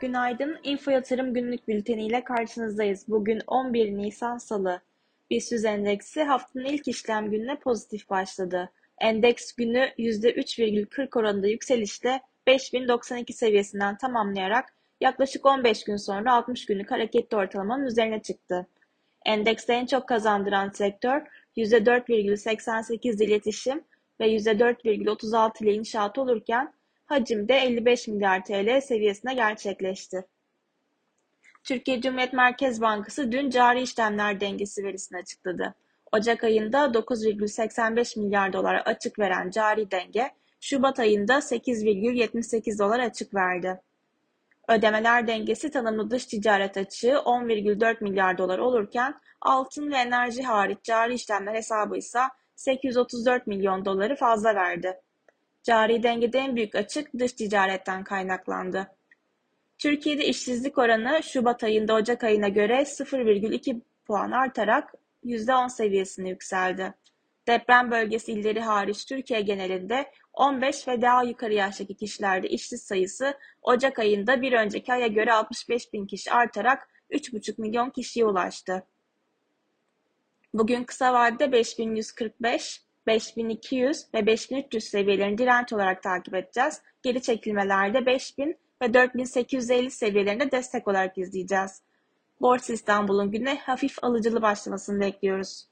Günaydın, Info Yatırım Günlük Bülteni ile karşınızdayız. Bugün 11 Nisan Salı. BIST endeksi haftanın ilk işlem gününe pozitif başladı. Endeks günü %3,40 oranında yükselişle 5092 seviyesinden tamamlayarak yaklaşık 15 gün sonra 60 günlük hareketli ortalamanın üzerine çıktı. Endekste en çok kazandıran sektör %4,88 iletişim ve %4,36 ile inşaat olurken hacimde 55 milyar TL seviyesine gerçekleşti. Türkiye Cumhuriyet Merkez Bankası dün cari işlemler dengesi verisini açıkladı. Ocak ayında 9,85 milyar dolar açık veren cari denge, Şubat ayında 8,78 dolar açık verdi. Ödemeler dengesi tanımlı dış ticaret açığı 10,4 milyar dolar olurken altın ve enerji hariç cari işlemler hesabı ise 834 milyon doları fazla verdi. Cari dengede en büyük açık dış ticaretten kaynaklandı. Türkiye'de işsizlik oranı Şubat ayında Ocak ayına göre 0,2 puan artarak %10 seviyesine yükseldi. Deprem bölgesi illeri hariç Türkiye genelinde 15 ve daha yukarı yaştaki kişilerde işsiz sayısı Ocak ayında bir önceki aya göre 65 bin kişi artarak 3,5 milyon kişiye ulaştı. Bugün kısa vadede 5145, 5200 ve 5300 seviyelerini direnç olarak takip edeceğiz. Geri çekilmelerde 5000 ve 4850 seviyelerinde destek olarak izleyeceğiz. Borsa İstanbul'un güne hafif alıcılı başlamasını bekliyoruz.